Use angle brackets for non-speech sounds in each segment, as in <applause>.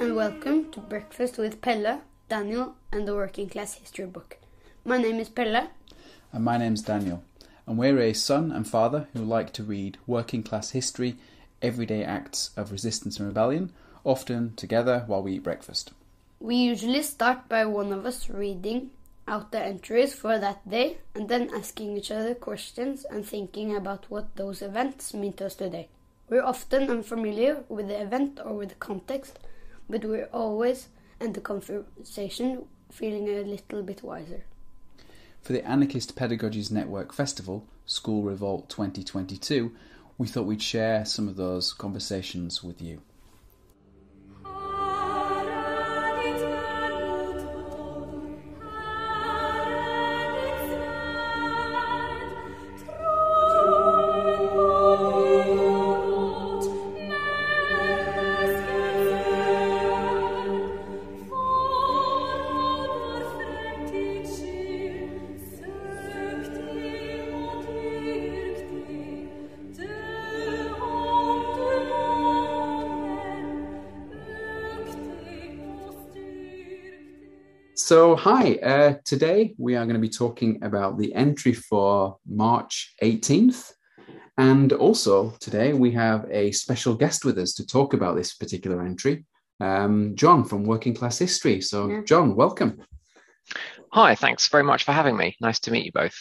and welcome to Breakfast with Pella, Daniel, and the Working Class History Book. My name is Pella. And my name's Daniel. And we're a son and father who like to read working class history, everyday acts of resistance and rebellion, often together while we eat breakfast. We usually start by one of us reading out the entries for that day and then asking each other questions and thinking about what those events mean to us today. We're often unfamiliar with the event or with the context, but we're always end the conversation feeling a little bit wiser. For the Anarchist Pedagogies Network Festival, School Revolt 2022, we thought we'd share some of those conversations with you. So, hi, uh, today we are going to be talking about the entry for March 18th. And also, today we have a special guest with us to talk about this particular entry, um, John from Working Class History. So, yeah. John, welcome. Hi, thanks very much for having me. Nice to meet you both.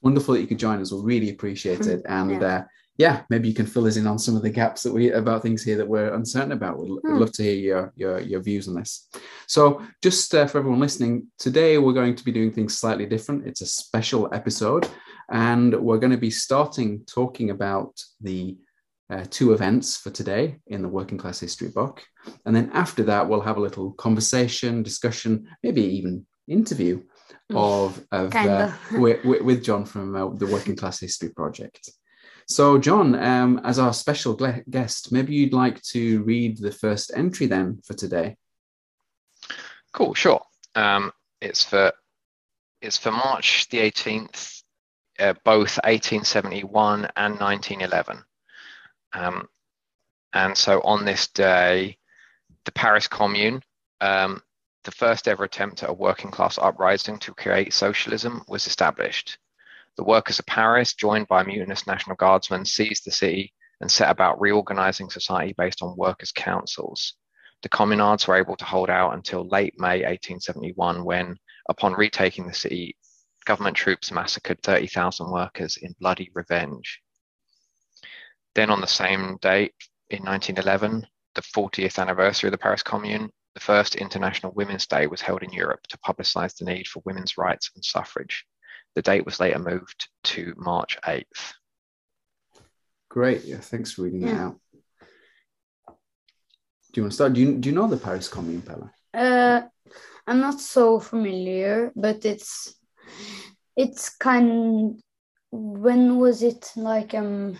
Wonderful that you could join us. We'll really appreciate it. <laughs> And yeah. Uh, yeah, maybe you can fill us in on some of the gaps that we about things here that we're uncertain about. We'd, hmm. love to hear your, your, your views on this. So, just uh, for everyone listening, today we're going to be doing things slightly different. It's a special episode, and we're going to be starting talking about the uh, two events for today in the Working Class History book, and then after that we'll have a little conversation, discussion, maybe even interview hmm. of, of uh, with, with, John from uh, the Working Class History Project. So, John, um, as our special guest, maybe you'd like to read the first entry then for today. Cool, sure. Um, it's for it's for March the 18th, uh, both 1871 and 1911. Um, and so on this day, the Paris Commune, um, the first ever attempt at a working class uprising to create socialism, was established. The workers of Paris, joined by mutinous National Guardsmen, seized the city and set about reorganizing society based on workers' councils. The communards were able to hold out until late May 1871, when, upon retaking the city, government troops massacred 30,000 workers in bloody revenge. Then, on the same date, in 1911, the 40th anniversary of the Paris Commune, the first International Women's Day was held in Europe to publicize the need for women's rights and suffrage. The date was later moved to March 8th. Great. Yeah, thanks for reading yeah. that out. Do you want to start? Do you, do you know the Paris Commune, Pelle? Uh, I'm not so familiar, but it's it's kind. When was it like um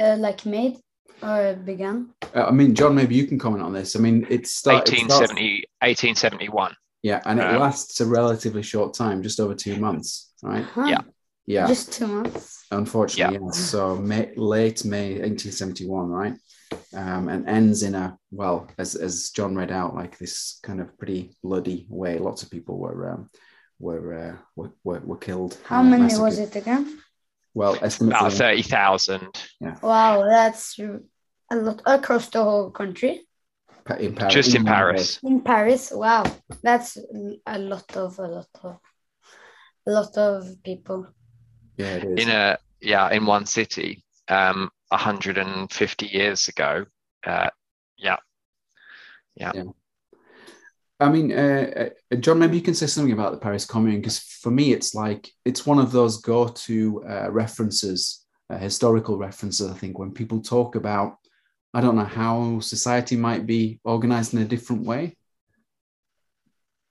uh, like made or began? Uh, I mean, John, maybe you can comment on this. I mean, it's start, 1870, 1871. Yeah, and it um, lasts a relatively short time, just over two months, right? Huh. Yeah. Yeah. Just two months. Unfortunately, yeah. yes. So May, late May 1871, right? Um, and ends in a well, as as John read out, like this kind of pretty bloody way. Lots of people were um, were, uh, were, were were killed. How many massacred. was it again? Well, about thirty thousand. Yeah. Wow, that's a lot across the whole country in Paris. Just in Paris. In Paris, wow, that's a lot of a lot of a lot of people. Yeah, it is. In a yeah, in one city, um, 150 years ago. Uh, yeah. yeah, yeah. I mean, uh, uh, John, maybe you can say something about the Paris Commune because for me, it's like it's one of those go-to uh, references, uh, historical references. I think when people talk about I don't know how society might be organized in a different way.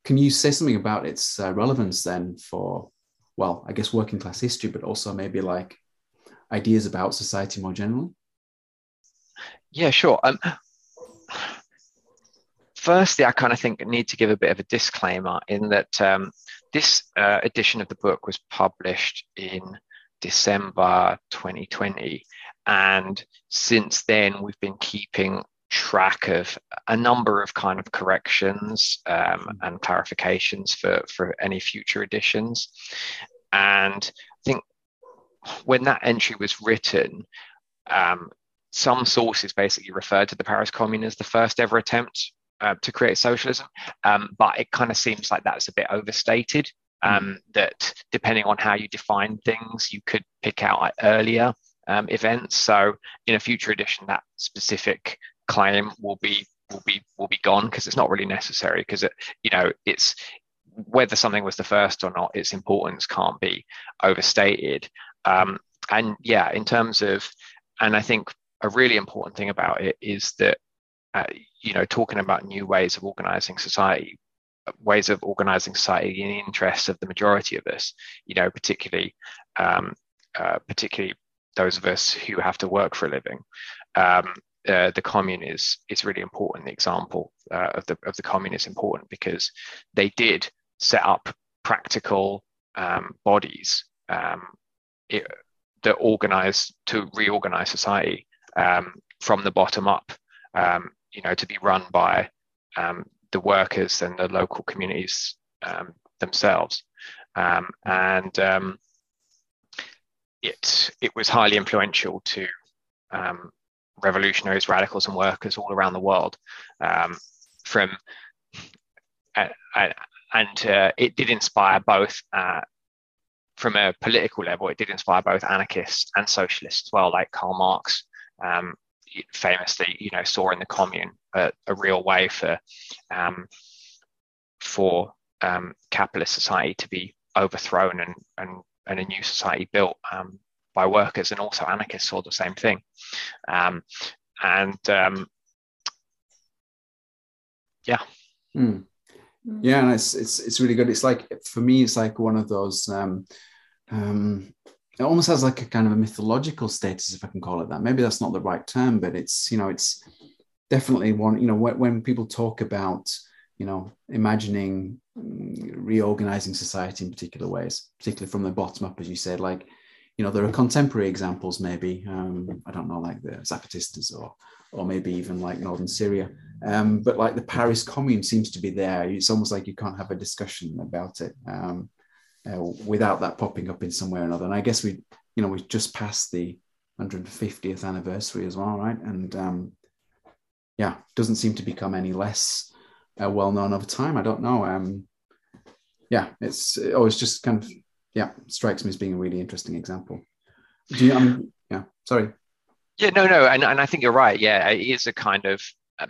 Can you say something about its uh, relevance then for, well, I guess working class history, but also maybe like ideas about society more generally? Yeah, sure. Um, firstly, I kind of think I need to give a bit of a disclaimer in that um, this uh, edition of the book was published in December 2020. And since then, we've been keeping track of a number of kind of corrections um, and clarifications for for any future editions and i think when that entry was written um, some sources basically referred to the paris commune as the first ever attempt uh, to create socialism. Um, but it kind of seems like that's a bit overstated um, that depending on how you define things you could pick out earlier um, events. So in a future edition, that specific claim will be will be will be gone because it's not really necessary because it you know it's whether something was the first or not, its importance can't be overstated. Um, and yeah, in terms of, and I think a really important thing about it is that, uh, you know, talking about new ways of organizing society, ways of organizing society in the interests of the majority of us, you know, particularly, um, uh, particularly those of us who have to work for a living. Um, uh, the commune is is really important. The example uh, of the of the commune is important because they did set up practical um, bodies um, it, that organize to reorganize society um, from the bottom up. Um, you know, to be run by um, the workers and the local communities themselves, and it it was highly influential to um, revolutionaries, radicals, and workers all around the world. Um, from uh, uh, and uh, it did inspire both uh, from a political level. It did inspire both anarchists and socialists as well, like Karl Marx. Um, famously, you know, saw in the commune a, a real way for um, for um, capitalist society to be overthrown and, and and a new society built um, by workers and also anarchists saw the same thing. Um, and um, yeah. Mm. Yeah, and it's it's it's really good. It's like for me, it's like one of those. Um, um, it almost has like a kind of a mythological status, if I can call it that. Maybe that's not the right term, but it's you know it's definitely one. You know when, when people talk about you know imagining mm, reorganizing society in particular ways, particularly from the bottom up, as you said, like you know, there are contemporary examples, maybe, um, I don't know, like the Zapatistas or, or maybe even like Northern Syria. Um, but like the Paris Commune seems to be there. It's almost like you can't have a discussion about it um, uh, without that popping up in some way or another. And I guess we, you know, we just passed the 150th anniversary as well, right? And um, yeah, doesn't seem to become any less uh, well known over time. I don't know. Um, yeah, it's always just kind of yeah, strikes me as being a really interesting example. Do you? Mean, yeah. Sorry. Yeah, no, no, and and I think you're right. Yeah, it is a kind of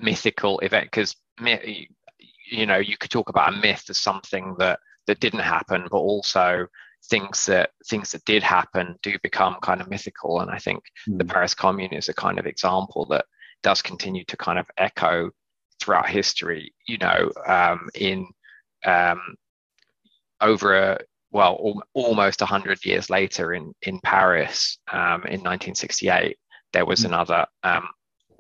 mythical event because you know you could talk about a myth as something that that didn't happen, but also things that things that did happen do become kind of mythical. And I think mm. the Paris Commune is a kind of example that does continue to kind of echo throughout history. You know, um, in um, over a well, al- almost 100 years later in, in Paris um, in 1968, there was mm-hmm. another um,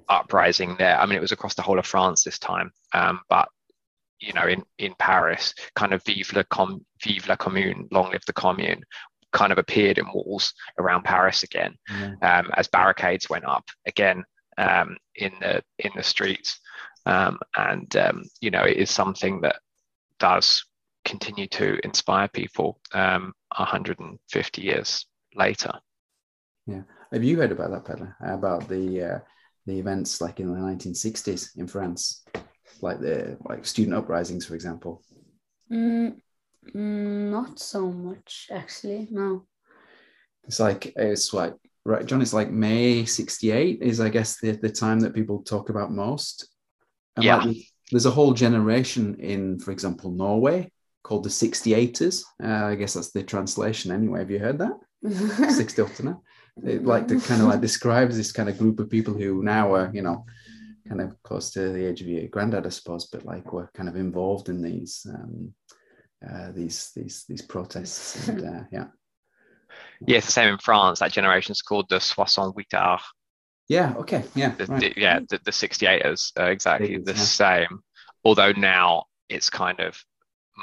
uprising there. I mean, it was across the whole of France this time, um, but you know, in, in Paris, kind of Vive la, com- Vive la Commune, Long Live the Commune, kind of appeared in walls around Paris again mm-hmm. as barricades went up again um, in the in the streets, um, and um, you know, it is something that does continue to inspire people um, 150 years later. Yeah, have you heard about that, Pedler? About the uh, the events like in the 1960s in France, like the like student uprisings, for example? Mm, not so much, actually. No. It's like it's like right, John. It's like May '68 is, I guess, the the time that people talk about most. And yeah. Like, there's a whole generation in, for example, Norway called the 68ers. Uh, I guess that's the translation anyway. Have you heard that? <laughs> 68 It like to kind of like describes this kind of group of people who now are, you know, kind of close to the age of your granddad, I suppose, but like were kind of involved in these um, uh, these these these protests. And, <laughs> uh, yeah. Yeah, it's the same in France. That generation is called the 68 Yeah. Okay. Yeah. The, right. the, yeah. The, the 68ers are exactly the yeah. same. Although now it's kind of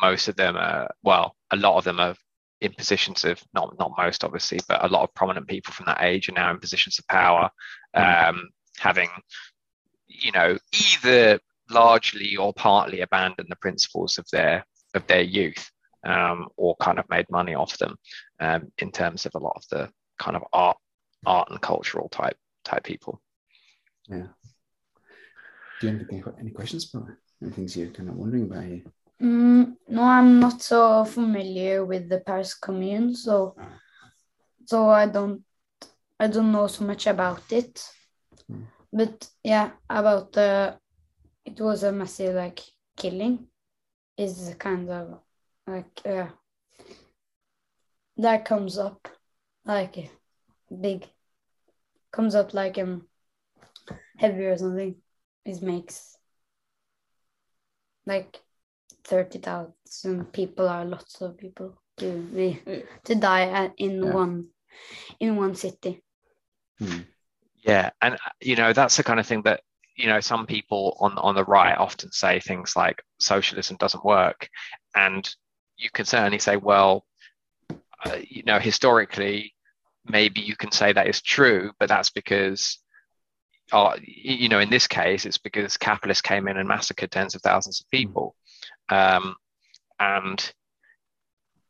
most of them are well a lot of them are in positions of not not most obviously but a lot of prominent people from that age are now in positions of power hmm. um, having you know, either largely or partly abandoned the principles of their of their youth um, or kind of made money off them um, in terms of a lot of the kind of art art and cultural type type people. Yeah. Do you have any, any questions, about Any things you're kind of wondering about here? Mm, no, I'm not so familiar with the Paris Commune, so so I don't I don't know so much about it. Mm. But yeah, about the it was a massive like killing is kind of like uh, that comes up like big comes up like um heavy or something. It makes like thirty thousand people are lots of people to be to die in yeah. one in one city. Hmm. Yeah, and uh, you know that's the kind of thing that you know some people on on the right often say things like socialism doesn't work, and you can certainly say, well, uh, you know, historically, maybe you can say that is true, but that's because uh, you know, in this case, it's because capitalists came in and massacred tens of thousands of hmm. people. Um, and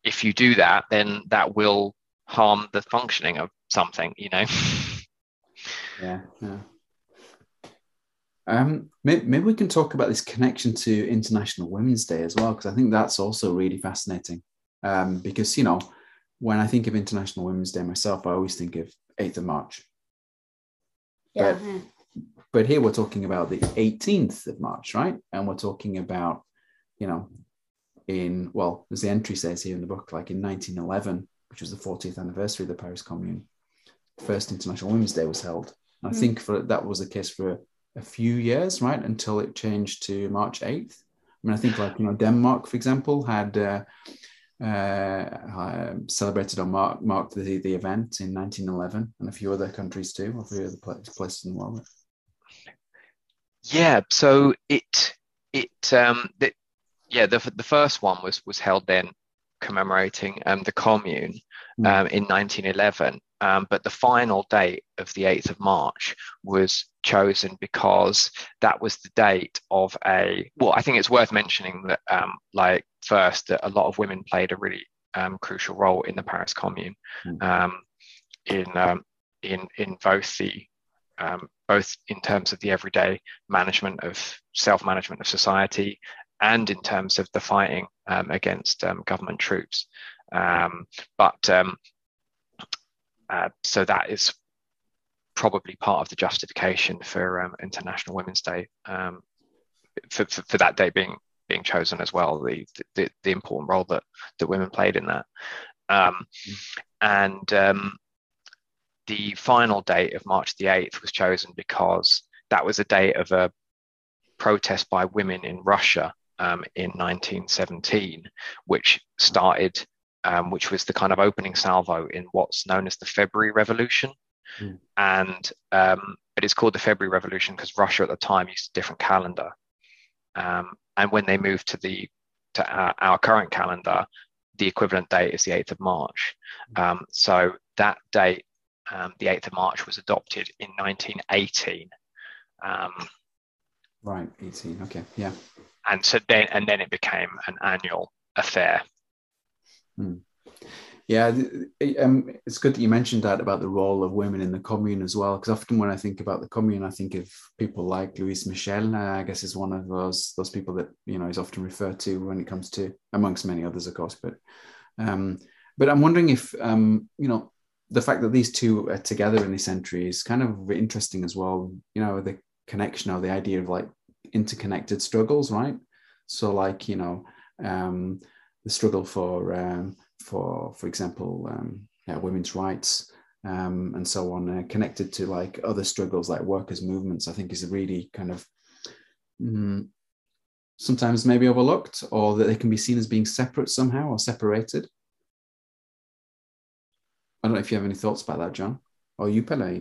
if you do that, then that will harm the functioning of something, you know? <laughs> yeah, yeah. Um, maybe, maybe, we can talk about this connection to International Women's Day as well, because I think that's also really fascinating. Um, because, you know, when I think of International Women's Day myself, I always think of 8th of March. Yeah. But, but here we're talking about the 18th of March, right? And we're talking about, you know, in, well, as the entry says here in the book, like in 1911, which was the 40th anniversary of the Paris Commune, first International Women's Day was held. Mm. I think for that was the case for a few years, right, until it changed to March 8th. I mean, I think like you know Denmark, for example, had uh, uh, celebrated or marked, marked the, the event in 1911, and a few other countries too, a few other places in the world. Yeah, so it it um the, yeah the the first one was was held then commemorating um, the commune hmm. um, in 1911 um, but the final date of the 8th of March was chosen because that was the date of a well I think it's worth mentioning that um, like first that a lot of women played a really um, crucial role in the Paris Commune mm. in in in both the both in terms of the everyday management of self-management of society and in terms of the fighting um, against um, government troops. Um, but um, uh, so that is probably part of the justification for um, International Women's Day, um, for, for, for, that day being being chosen as well, the, the, the important role that, that women played in that. and the final date of March the 8th was chosen because that was a date of a protest by women in Russia um, in 1917, which started, um, which was the kind of opening salvo in what's known as the February Revolution. Mm. And um, it is called the February Revolution because Russia at the time used a different calendar. Um, and when they moved to the to our, our, current calendar, the equivalent date is the 8th of March. Um, so that date, um, the 8th of March, was adopted in 1918. right, 18. Okay, yeah and so then and then it became an annual affair. Hmm. Yeah, um, it's good that you mentioned that about the role of women in the commune as well. Because often when I think about the commune, I think of people like Louise Michel. I guess is one of those those people that you know is often referred to when it comes to, amongst many others, of course. But um, but I'm wondering if um, you know the fact that these two are together in this entry is kind of interesting as well. You know, the connection or the idea of like interconnected struggles, right? So, like you know, um, the struggle for um, for for example, um, yeah, women's rights um, and so on, uh, connected to like other struggles like workers' movements, I think is really kind of mm, sometimes maybe overlooked, or that they can be seen as being separate somehow or separated. I don't know if you have any thoughts about that, John, or you, Pelle.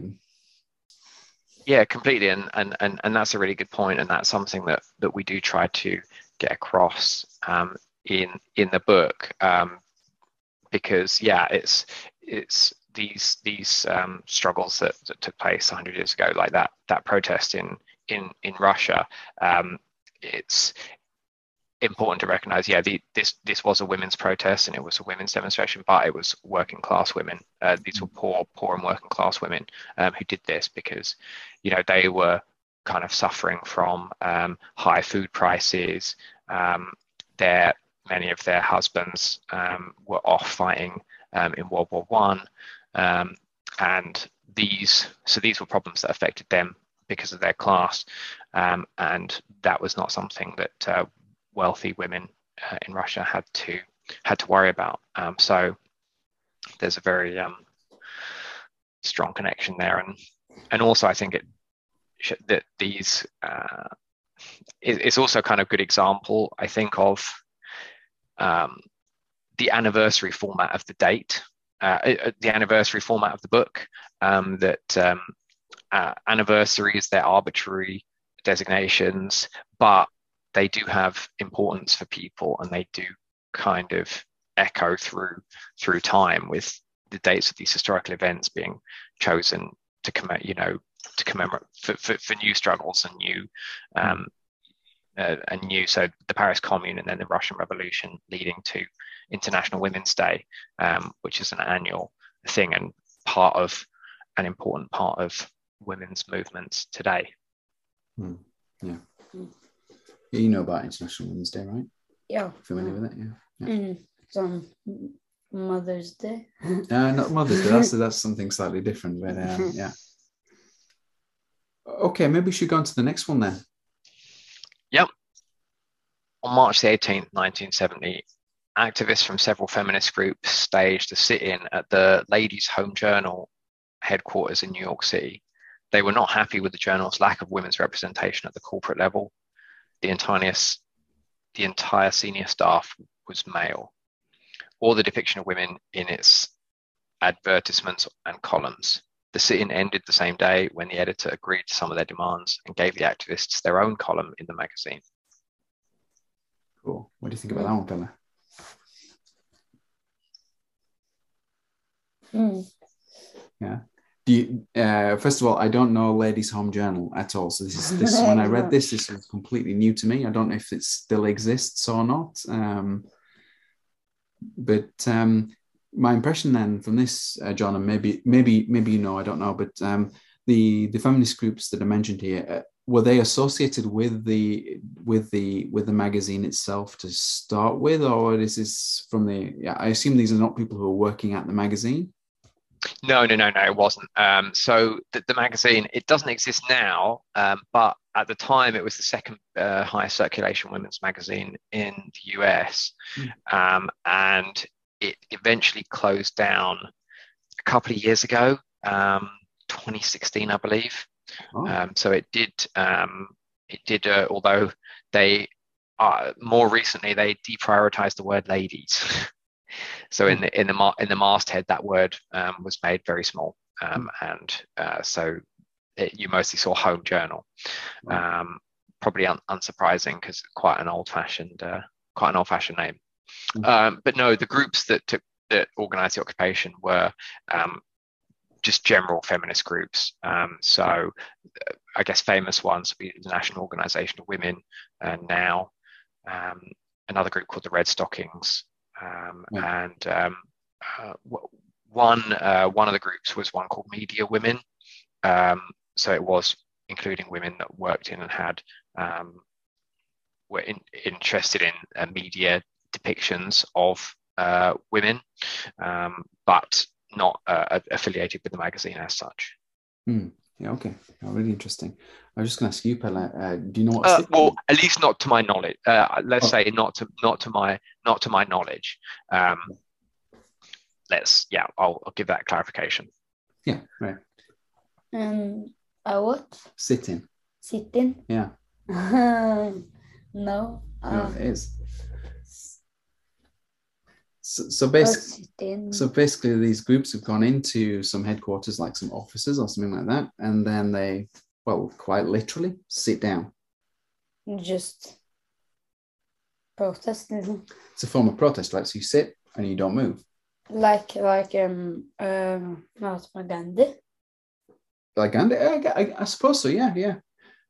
Yeah, completely, and and and and that's a really good point, and that's something that that we do try to get across um, in in the book, um, because yeah, it's it's these these um, struggles that, that took place 100 years ago, like that that protest in in in Russia, um, it's important to recognize yeah the, this this was a women's protest and it was a women's demonstration but it was working class women. Uh, these were poor poor and working class women um, who did this because you know they were kind of suffering from um, high food prices um, their many of their husbands um, were off fighting um, in world war one. Um, and these so these were problems that affected them because of their class. And that was not something that uh, wealthy women uh, in Russia had to had to worry about. Um, so there's a very um, strong connection there, and and also I think it that these uh, it, it's also kind of a good example I think of um, the anniversary format of the date, uh, uh the anniversary format of the book. Um, that um, uh, anniversaries they're arbitrary designations, but they do have importance for people and they do kind of echo through through time with the dates of these historical events being chosen to commemorate you know to commemorate for, for, for new struggles and new um, uh, and new so the paris commune and then the russian revolution leading to international women's day um, which is an annual thing and part of an important part of women's movements today mm. yeah mm. Yeah, you know about International Women's Day, right? Yeah. Familiar with it? Yeah. yeah. Mm, some Mother's Day. <laughs> uh, not Mother's Day. That's <laughs> that's something slightly different, but um, yeah. <laughs> Okay, maybe we should go on to the next one then. Yep. On March the 18th, 1970, activists from several feminist groups staged a sit in at the Ladies' Home Journal headquarters in New York City. They were not happy with the journal's lack of women's representation at the corporate level the entire, the entire senior staff was male, or the depiction of women in its advertisements and columns. The sit-in ended the same day when the editor agreed to some of their demands and gave the activists their own column in the magazine. Cool. What do you think about that one, Bella? Hmm. Yeah do you, uh, first of all, I don't know Ladies Home Journal at all. So this is this when I read <laughs> this, this was completely new to me. I don't know if it still exists or not. Um, but um, my impression then from this, uh, John, and maybe maybe maybe you know, I don't know, but um, the the feminist groups that are mentioned here uh, were they associated with the with the with the magazine itself to start with, or is this from the? Yeah, I assume these are not people who are working at the magazine. No, no, no, no, it wasn't. Um, so the, the, magazine, it doesn't exist now, um, but at the time it was the second uh, highest circulation women's magazine in the US. Mm. Um, and it eventually closed down a couple of years ago, um, 2016, I believe. Oh. Um, so it did, um, it did, uh, although they, uh, more recently, they deprioritized the word ladies. <laughs> So in hmm. the in the in the masthead, that word um, was made very small, um, hmm. and uh, so it, you mostly saw home journal. Um, probably un- unsurprising because quite an old-fashioned uh, quite an old-fashioned name. Mm-hmm. Um, but no, the groups that took that organised the occupation were um, just general feminist groups. Um, so uh, I guess famous ones would be the National Organisation of Women, and now um, another group called the Redstockings, um, yeah. And um, uh, one uh, one of the groups was one called Media Women. Um, so it was including women that worked in and had um, were in, interested in uh, media depictions of uh, women, um, but not uh, affiliated with the magazine as such. Hmm. Yeah, okay. Oh, really interesting. I was just going to ask you, Pella. Uh, do you know what? Uh, well, at least not to my knowledge. Uh, let's oh. say not to not to my not to my knowledge. Um, let's yeah, I'll, I'll give that clarification. Yeah, right. Um, a what? Sitting. Sitting. Yeah. <laughs> no. No, uh, it is. So, so basically, so basically, these groups have gone into some headquarters, like some offices or something like that, and then they, well, quite literally, sit down. Just protest. It's a form of protest, right? So you sit and you don't move. Like like um uh, Mahatma Gandhi. Like Gandhi, I, I, I suppose so. Yeah, yeah.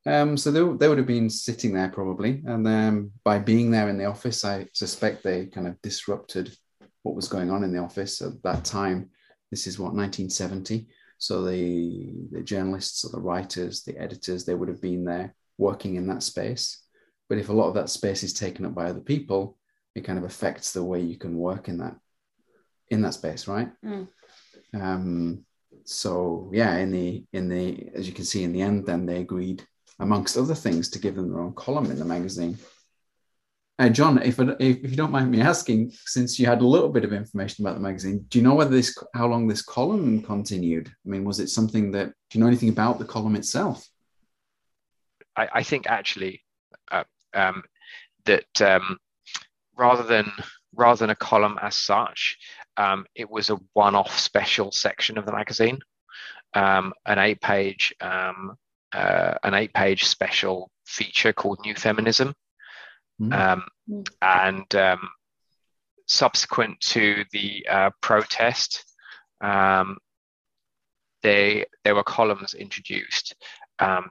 Um, so they, they would have been sitting there probably, and then by being there in the office, I suspect they kind of disrupted what was going on in the office at that time. This is what 1970. So the the journalists or the writers, the editors, they would have been there working in that space. But if a lot of that space is taken up by other people, it kind of affects the way you can work in that in that space, right? Mm. Um, so yeah, in the in the as you can see in the end, then they agreed amongst other things, to give them their own column in the magazine. Uh, John, if, if you don't mind me asking, since you had a little bit of information about the magazine, do you know whether this how long this column continued? I mean, was it something that do you know anything about the column itself? I, I think actually uh, um, that um, rather than rather than a column as such, um, it was a one-off special section of the magazine, um, an eight-page um, uh, an eight page special feature called New Feminism. Mm. Um, mm. And um, subsequent to the uh, protest, um, they, there were columns introduced um,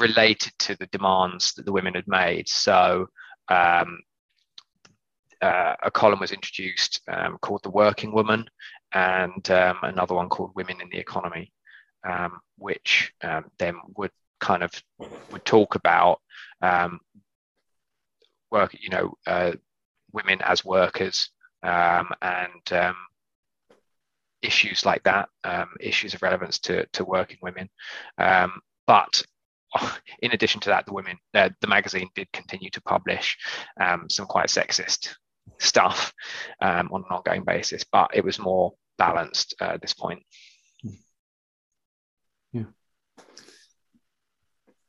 related to the demands that the women had made. So um, uh, a column was introduced um, called The Working Woman and another one called Women in the Economy um, which um, then would kind of would talk about um, work, you know, uh, women as workers um, and um, issues like that, um, issues of relevance to, to working women. but <laughs> in addition to that, the women, uh, the magazine did continue to publish some quite sexist stuff on an ongoing basis, but it was more balanced uh, at this point. Yeah. I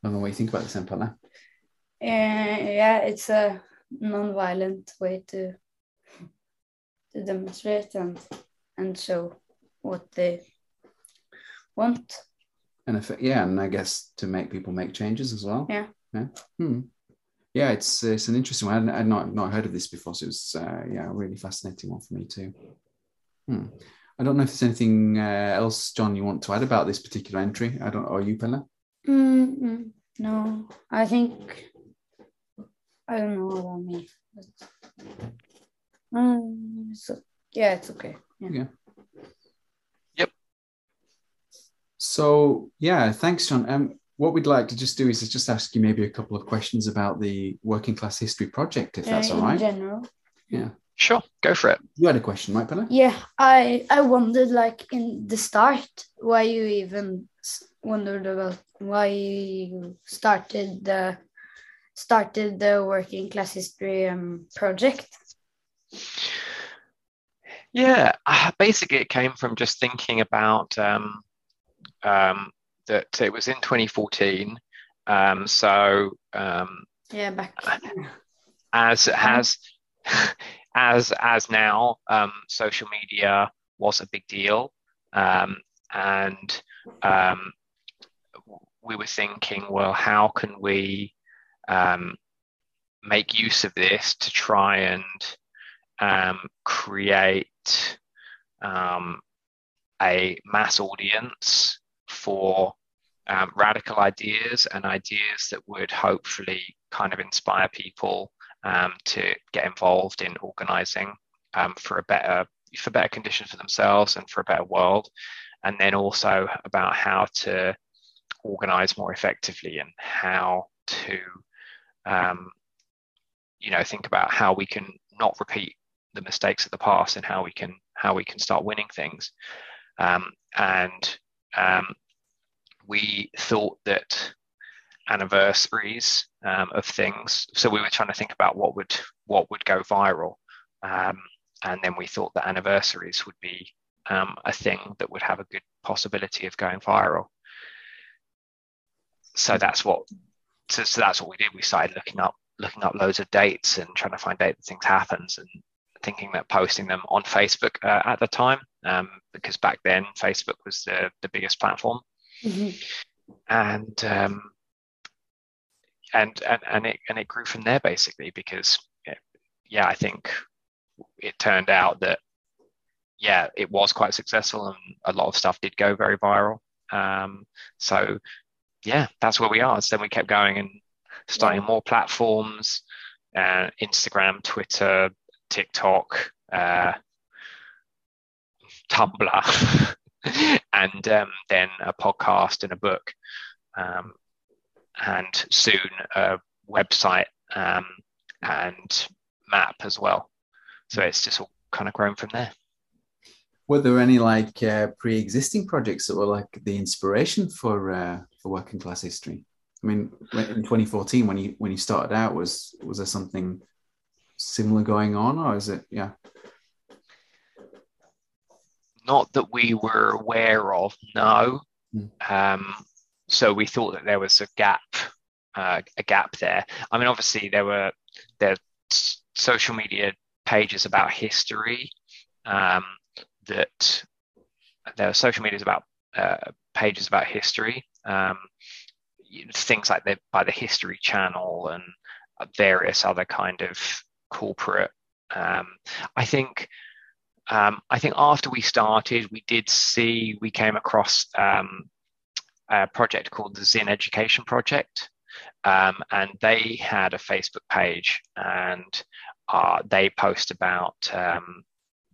don't know what you think about this, Empana. Yeah, it's a non-violent way to to demonstrate and and show what they want. And if yeah, and I guess to make people make changes as well. Yeah. Yeah. Hmm. Yeah, it's it's an interesting one. I would not not heard of this before, so it was uh, yeah, a really fascinating one for me too. Hmm. I don't know if there's anything uh, else, John, you want to add about this particular entry. I don't. Are you, Pella? Mm-hmm. No, I think I don't know about me. Um, so, yeah, it's okay. Yeah. yeah. Yep. So yeah, thanks, John. Um, what we'd like to just do is just ask you maybe a couple of questions about the Working Class History Project, if that's all right. In general. Yeah. Sure, go for it. You had a question, right, Pella? Yeah, I I wondered like in the start why you even wondered about why you started the started the working class history um, project. Yeah, uh, basically it came from just thinking about um, um, that it was in 2014. Um, so um, yeah, back as has <laughs> as as now um, social media was a big deal um, and um, we were thinking, well, how can we um, make use of this to try and um, create um, a mass audience for um, radical ideas and ideas that would hopefully kind of inspire people um, to get involved in organizing um, for a better for better conditions for themselves and for a better world. And then also about how to organize more effectively and how to um, you know think about how we can not repeat the mistakes of the past and how we can how we can start winning things. Um, and um, we thought that anniversaries um, of things so we were trying to think about what would what would go viral um, and then we thought that anniversaries would be um, a thing that would have a good possibility of going viral. So that's what so, so that's what we did. We started looking up looking up loads of dates and trying to find date that things happens and thinking that posting them on facebook uh, at the time um, because back then facebook was the, the biggest platform. Mm-hmm. and um, and and and it and it grew from there basically because yeah i think it turned out that yeah it was quite successful and a lot of stuff did go very viral. Um, so yeah, that's where we are. So then we kept going and starting yeah. more platforms, uh, Instagram, Twitter, TikTok, uh, Tumblr, <laughs> and um, then a podcast and a book, um, and soon a website um, and map as well. So it's just all kind of grown from there. Were there any like uh, pre-existing projects that were like the inspiration for uh, for working class history? I mean, in 2014, when you when you started out, was was there something similar going on, or is it yeah? Not that we were aware of, no. Mm. Um, so we thought that there was a gap, uh, a gap there. I mean, obviously there were there social media pages about history um, that there are social medias about uh, pages about history, um, things like the by the History Channel and various other kind of corporate. Um, I think um, I think after we started, we did see we came across um, a project called the Zinn Education Project, um, and they had a Facebook page, and uh, they post about um,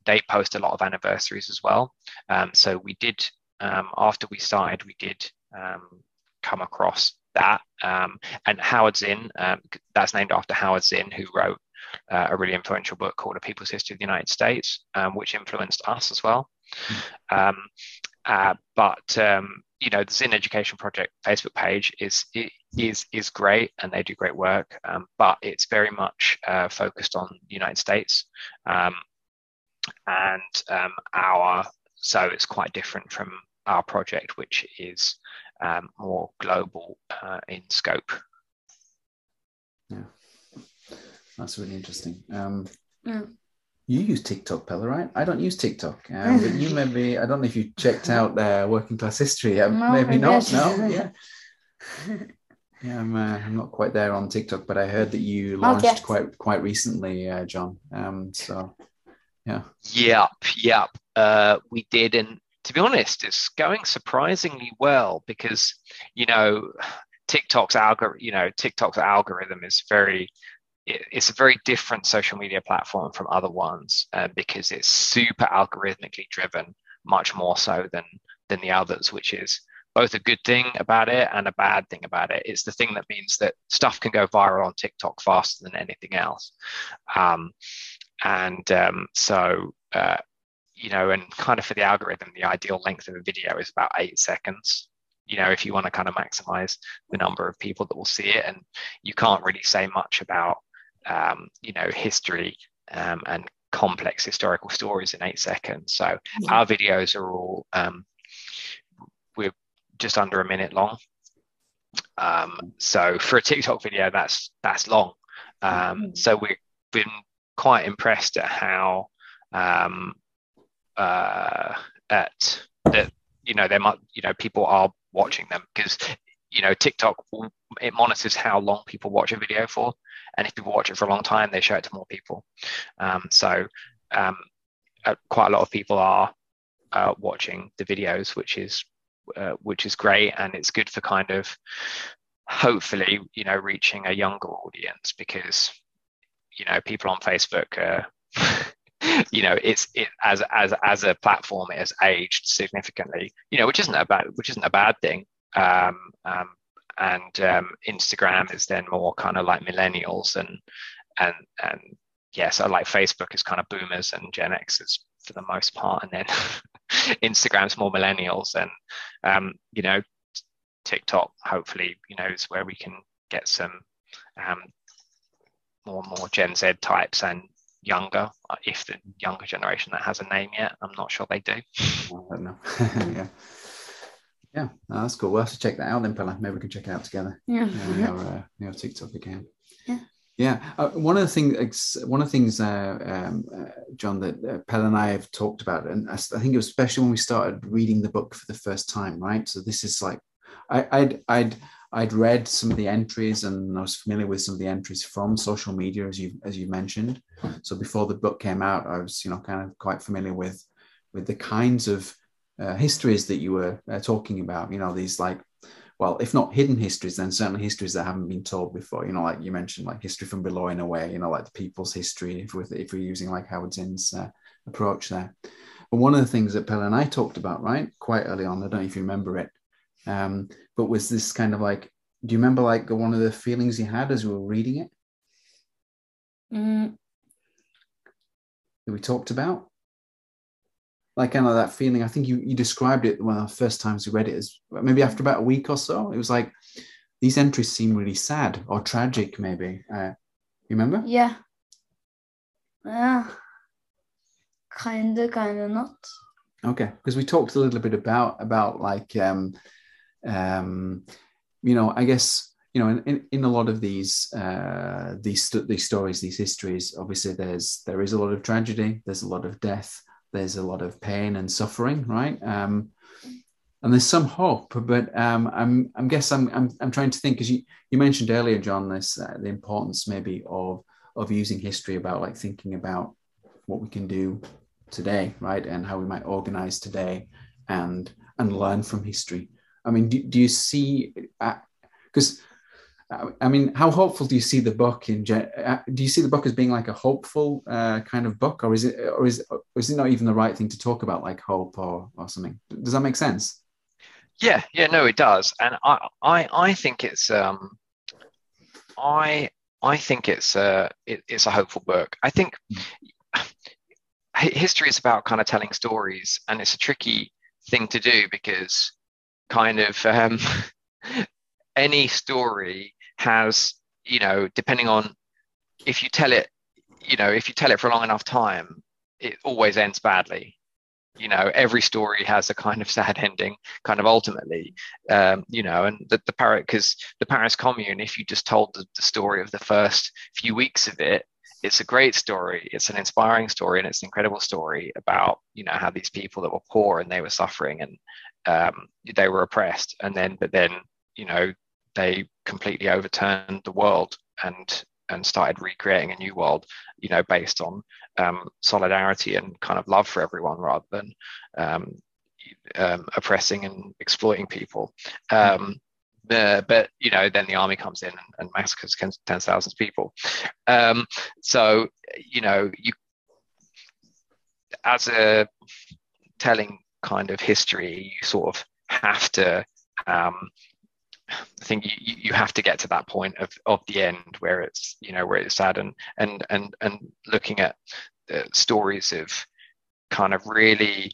they post a lot of anniversaries as well. Um, so we did after we started, we did come across that. Um, and Howard Zinn, um, that's named after Howard Zinn, who wrote uh, a really influential book called A People's History of the United States, which influenced us as well. Mm. Uh, but you know, the Zinn Education Project Facebook page is is is great, and they do great work. Um, but it's very much uh, focused on the United States, um, and um, our so it's quite different from our project, which is um, more global uh, in scope. Yeah, that's really interesting. Um, yeah you use TikTok, Pella, right? I don't use TikTok, um, but you maybe I don't know if you checked out their working class history. Um, no, maybe not. No, <laughs> yeah, yeah. I'm uh, I'm not quite there on TikTok, but I heard that you launched quite quite recently, uh, John. Um, so yeah. Yep, yep. Uh, we did, and to be honest, it's going surprisingly well because you know TikTok's algorithm, you know, TikTok's algorithm is very it's a very different social media platform from other ones uh, because it's super algorithmically driven, much more so than than the others, which is both a good thing about it and a bad thing about it. It's the thing that means that stuff can go viral on TikTok faster than anything else, um, and um, so. Uh, you know, and kind of for the algorithm, the ideal length of a video is about eight seconds you know if you want to kind of maximize the number of people that will see it and you can't really say much about um, you know, history um, and complex historical stories in eight seconds. So yeah. our videos are all um, we're just under a minute long. Um, so for a TikTok video, that's that's long. Um, mm-hmm. So we've been quite impressed at how um, uh, at that you know there might you know people are watching them because you know TikTok it monitors how long people watch a video for and if people watch it for a long time, they show it to more people. Um, so um, uh, quite a lot of people are uh, watching the videos, which is uh, which is great, and it's good for kind of hopefully you know reaching a younger audience because you know people on Facebook. <laughs> you know it's it as as as a platform it has aged significantly you know which isn't a bad which isn't a bad thing. Um, um, and um, Instagram is then more kind of like millennials and and and yeah, so like Facebook is kind of boomers and Gen x Xers for the most part, and then <laughs> Instagram's more millennials, and um, you know, TikTok hopefully you know is where we can get some um, more and more Gen Z types and younger, uh, if the younger generation that has a name yet. I'm not sure they do. I don't know. <laughs> yeah. Yeah, oh, that's cool. We'll have to check that out then, Pella. Maybe we can check it out together. Yeah, yeah. Our, uh, our TikTok account. Yeah. Yeah, uh, one of the things, one of the things, uh, um, uh, John, that uh, Pella and I have talked about, and I, I, think it was especially when we started reading the book for the first time, right? So this is like, I, I'd, I'd, I'd read some of the entries, and I was familiar with some of the entries from social media, as you as you mentioned. So before the book came out, I was, you know, kind of quite familiar with with the kinds of uh, histories that you were uh, talking about. You know, these like well, if not hidden histories, then certainly histories that haven't been told before. You know, like you mentioned, like history from below in a way. You know, like the people's history, if we're if we're using like Howard Zinn's uh, approach there. But one of the things that Pelle and I talked about, right, quite early on, I don't know if you remember it, um, but was this kind of like, do you remember like one of the feelings you had as we were reading it? Mm. That we talked about? like kind of that feeling. I think you you described it one of the first times you read it as maybe after about a week or so. It was like these entries seem really sad or tragic, maybe. Uh, you remember? Yeah. Yeah. Kinda, kinda not. Okay, because we talked a little bit about about like um um you know I guess you know in, in, in a lot of these uh these these stories these histories obviously there's there is a lot of tragedy there's a lot of death there's a lot of pain and suffering, right? Um, and there's some hope, but um, I'm, I'm guess I'm, I'm, I'm trying to think because you, you mentioned earlier, John, this uh, the importance maybe of of using history about like thinking about what we can do today, right, and how we might organize today, and and learn from history. I mean, do, do you see? Because uh, I mean, how hopeful do you see the book in? Uh, do you see the book as being like a hopeful uh, kind of book, or is it, or is, or is it not even the right thing to talk about, like hope or or something? Does that make sense? Yeah, yeah, no, it does, and I, I, I think it's, um, I, I think it's a, it, it's a hopeful book. I think history is about kind of telling stories, and it's a tricky thing to do because kind of um, <laughs> any story has, you know, depending on if you tell it, you know, if you tell it for a long enough time, it always ends badly. You know, every story has a kind of <laughs> sad ending, kind of ultimately, um, you know, and the, the Paris, because the Paris Commune, if you just told the, the story of the first few weeks of it, it's a great story. It's an inspiring story, and it's an incredible story about you know how these people that were poor and they were suffering and um, they were oppressed, and then but then you know they completely overturned the world and and started recreating a new world, you know, based on um, solidarity and kind of love for everyone rather than um, um, oppressing and exploiting people. Um, uh, but you know, then the army comes in and, and massacres tens thousands of people. Um, so you know, you as a telling kind of history, you sort of have to um, I think you, you have to get to that point of, of the end where it's you know where it's sad and and and and looking at the stories of kind of really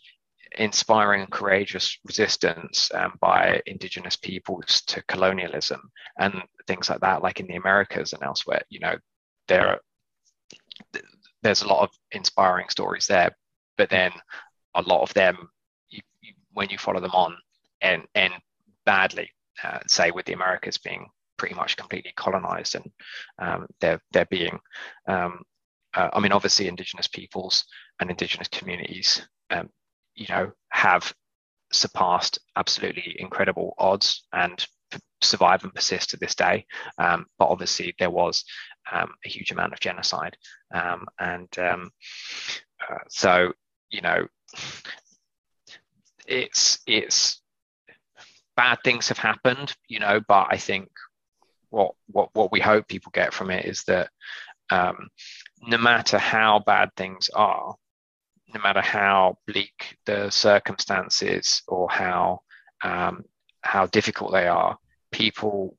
inspiring and courageous resistance um, by indigenous peoples to colonialism and things like that like in the americas and elsewhere you know there are, there's a lot of inspiring stories there but then a lot of them when you follow them on and end badly uh, say with the Americas being pretty much completely colonized and um, there being um, uh, I mean obviously indigenous peoples and indigenous communities um, you know have surpassed absolutely incredible odds and survive and persist to this day. Um, but obviously there was um, a huge amount of genocide. Um, and uh, so you know it's it's bad things have happened, you know, but I think what what what we hope people get from it is that um, no matter how bad things are, no matter how bleak the circumstances or how um, how difficult they are, people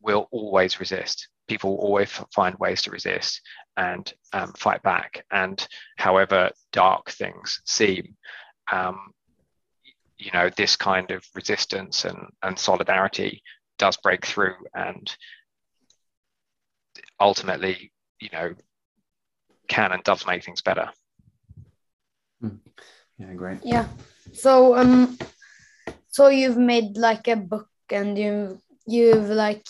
will always resist. People will always find ways to resist and um, fight back. And however dark things seem, um, you know this kind of resistance and, and solidarity does break through and ultimately you know can and does make things better. Hmm. yeah great. Yeah. So um so you've made like a book and you you've like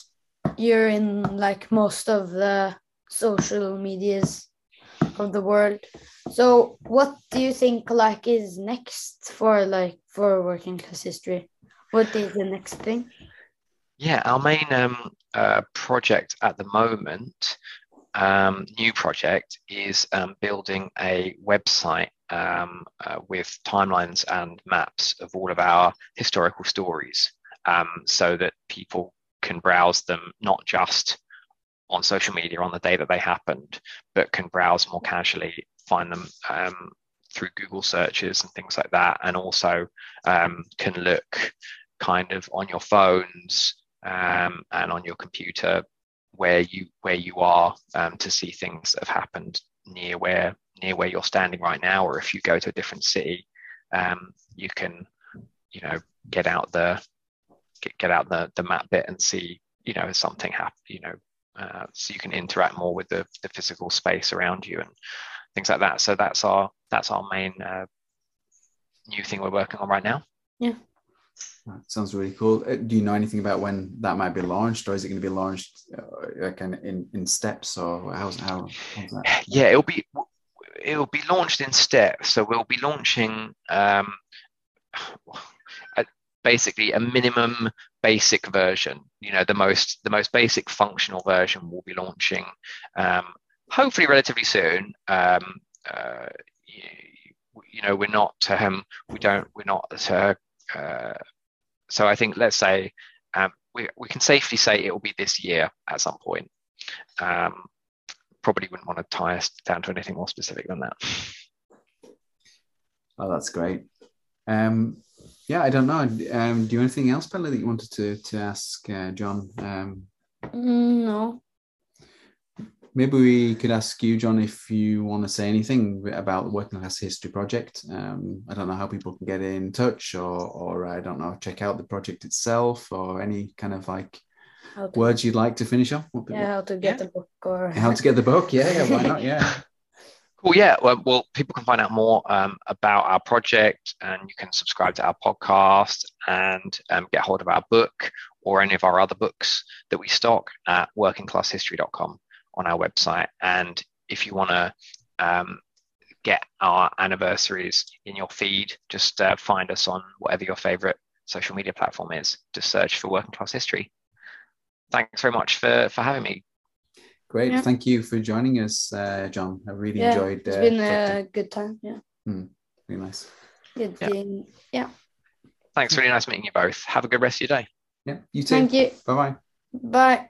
you're in like most of the social medias of the world so what do you think like is next for like for working class history? What is the next thing? Yeah, our main um, uh, project at the moment, um, new project, is um, building a website um, uh, with timelines and maps of all of our historical stories. um, so that people can browse them not just on social media on the day that they happened, but can browse more casually, find them um, through Google searches and things like that, and also um, can look kind of on your phones um, and on your computer where you where you are um, to see things that have happened near where near where you're standing right now, or if you go to a different city, um, you can you know get out the get, get out the the map bit and see you know something happen you know uh, so you can interact more with the, the physical space around you and things like that so that's our that's our main uh, new thing we're working on right now yeah that sounds really cool. Uh, do you know anything about when that might be launched, or is it going to be launched uh, kind of in, in steps, or how's how? How's that? Yeah, it'll be it'll be launched in steps. So we'll be launching um, <sighs> basically a minimum basic version. You know, the most the most basic functional version will be launching um, hopefully relatively soon. Um, uh, you, you, know, we're not um, we don't we're not uh, uh, so I think let's say um, we, we can safely say it will be this year at some point. Um, probably wouldn't want to tie us down to anything more specific than that. Oh, that's great. Um, yeah, I don't know. Um, do you have anything else, Pelle, that you wanted to to ask uh, John? Um, mm, no. Maybe we could ask you, John, if you want to say anything about the Working Class History Project. Um, I don't know how people can get in touch, or, or I don't know, check out the project itself, or any kind of like words you'd like to finish off. Yeah, how to get yeah. the book, or how to get the book. Yeah, yeah, why not? <laughs> Yeah. Cool. Yeah. Well, well, people can find out more um, about our project, and you can subscribe to our podcast and um, get hold of our book or any of our other books that we stock at workingclasshistory.com on our website. And if you want to um, get our anniversaries in your feed, just uh, find us on whatever your favorite social media platform is. Just search for Working Class History. Thanks very much for, for having me. Great. Yeah. Thank you for joining us, uh, John. I really yeah, enjoyed It's uh, been a good time. Yeah. Mm, really nice. Good. Yeah. yeah. Thanks. Really nice meeting you both. Have a good rest of your day. Yeah. You too. Thank you. Bye-bye. Bye.